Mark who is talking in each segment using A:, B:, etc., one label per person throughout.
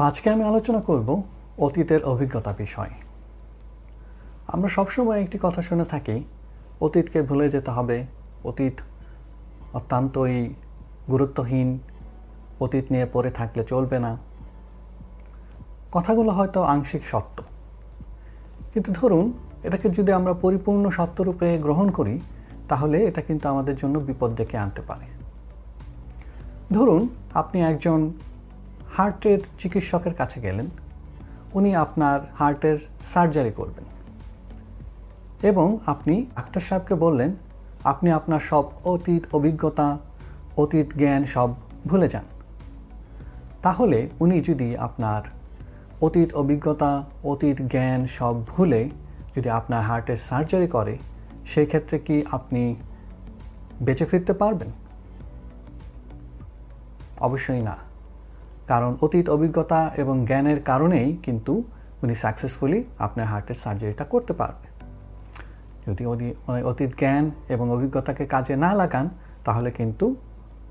A: আজকে আমি আলোচনা করব অতীতের অভিজ্ঞতা বিষয়। আমরা সবসময় একটি কথা শুনে থাকি, অতীতকে ভুলে যেতে হবে। অতীত অত্যন্তই গুরুত্বহীন। অতীত নিয়ে পড়ে থাকলে চলবে না। কথাগুলো হয়তো আংশিক সত্য। কিন্তু ধরুন, এটাকে যদি আমরা পরিপূর্ণ সত্যরূপে গ্রহণ করি, তাহলে এটা কিন্তু আমাদের জন্য বিপদ ডেকে আনতে পারে। ধরুন, আপনি একজন হার্টের চিকিৎসকের কাছে গেলেন। উনি আপনার হার্টের সার্জারি করবেন। এবং আপনি ডাক্তার সাহেবকে বললেন, আপনি আপনার সব অতীত অভিজ্ঞতা, অতীত জ্ঞান সব ভুলে যান। তাহলে উনি যদি আপনার অতীত অভিজ্ঞতা, অতীত জ্ঞান সব ভুলে যদি আপনার হার্টের সার্জারি করে সেই ক্ষেত্রে কি আপনি বেঁচে ফিরতে পারবেন? অবশ্যই না। কারণ অতীত অভিজ্ঞতা এবং জ্ঞানের কারণেই কিন্তু উনি সাকসেসফুলি আপনার হার্টের সার্জারিটা করতে পারবে। যদি উনি মানে অতীত জ্ঞান এবং অভিজ্ঞতাকে কাজে না লাগান, তাহলে কিন্তু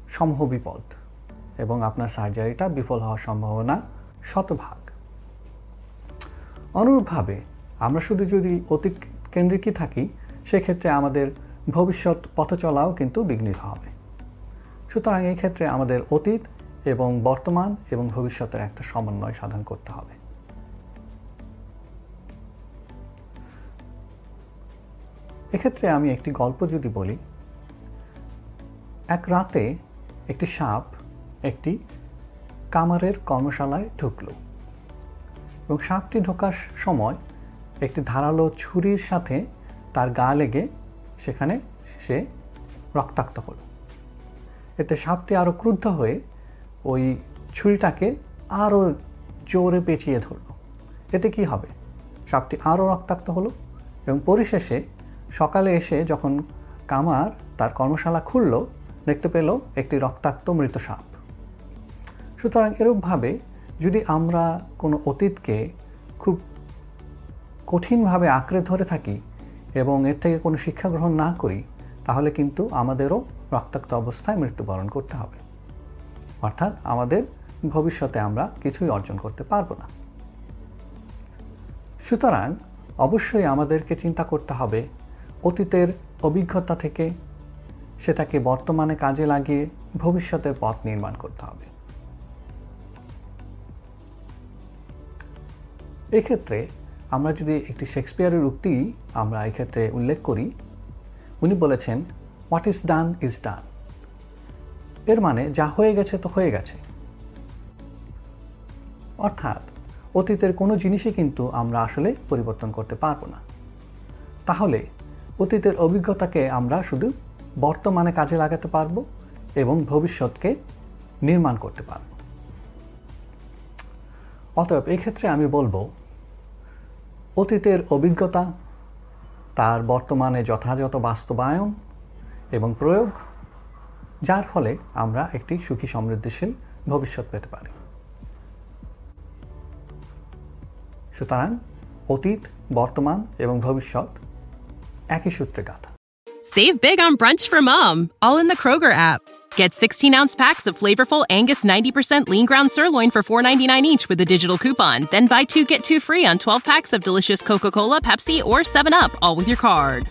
A: সমূহ বিপদ এবং আপনার সার্জারিটা বিফল হওয়ার সম্ভাবনা শতভাগ। অনুরূপভাবে আমরা শুধু যদি অতীত কেন্দ্রিকই থাকি, সেক্ষেত্রে আমাদের ভবিষ্যৎ পথ চলাও কিন্তু বিঘ্নিত হবে। সুতরাং এই ক্ষেত্রে আমাদের অতীত এবং বর্তমান এবং ভবিষ্যতের একটা সমন্বয় সাধন করতে হবে। এক্ষেত্রে আমি একটি গল্প যদি বলি, এক রাতে একটি সাপ একটি কামারের কর্মশালায় ঢুকল এবং সাপটি ঢোকার সময় একটি ধারালো ছুরির সাথে তার গা লেগে সেখানে সে রক্তাক্ত হলো। এতে সাপটি আরও ক্রুদ্ধ হয়ে ওই ছুরিটাকে আরও জোরে পেঁচিয়ে ধরল। এতে কি হবে? সাপটি আরও রক্তাক্ত হলো এবং পরিশেষে সকালে এসে যখন কামার তার কর্মশালা খুলল, দেখতে পেল একটি রক্তাক্ত মৃত সাপ। সুতরাং এরূপভাবে যদি আমরা কোনো অতীতকে খুব কঠিনভাবে আঁকড়ে ধরে থাকি এবং এর থেকে কোনো শিক্ষা গ্রহণ না করি, তাহলে কিন্তু আমাদেরও রক্তাক্ত অবস্থায় মৃত্যুবরণ করতে হবে। অর্থাৎ আমাদের ভবিষ্যতে আমরা কিছুই অর্জন করতে পারব না। সুতরাং অবশ্যই আমাদেরকে চিন্তা করতে হবে অতীতের অভিজ্ঞতা থেকে সেটাকে বর্তমানে কাজে লাগিয়ে ভবিষ্যতের পথ নির্মাণ করতে হবে। এক্ষেত্রে আমরা যদি একটি শেক্সপিয়ারের উক্তি আমরা এক্ষেত্রে উল্লেখ করি, উনি বলেছেন what is done is done এর মানে যা হয়ে গেছে তো হয়ে গেছে। অর্থাৎ অতীতের কোনো জিনিসই কিন্তু আমরা আসলে পরিবর্তন করতে পারব না। তাহলে অতীতের অভিজ্ঞতাকে আমরা শুধু বর্তমানে কাজে লাগাতে পারব এবং ভবিষ্যৎকে নির্মাণ করতে পারব। অতএব এক্ষেত্রে আমি বলব, অতীতের অভিজ্ঞতা, তার বর্তমানে যথাযথ বাস্তবায়ন এবং প্রয়োগ যার ফলে আমরা একটি সুখী সমৃদ্ধিশীল ভবিষ্যৎ পেতে পারি সুতরাং অতীত বর্তমান এবং ভবিষ্যৎ একই সূত্রে গাথা
B: Save big on brunch for mom, all in the Kroger app. Get 16 ounce packs of flavorful Angus 90% lean ground sirloin for $4.99 each with a digital coupon. Then buy two get two free on 12 packs of delicious Coca Cola, Pepsi, or 7UP, all with your card.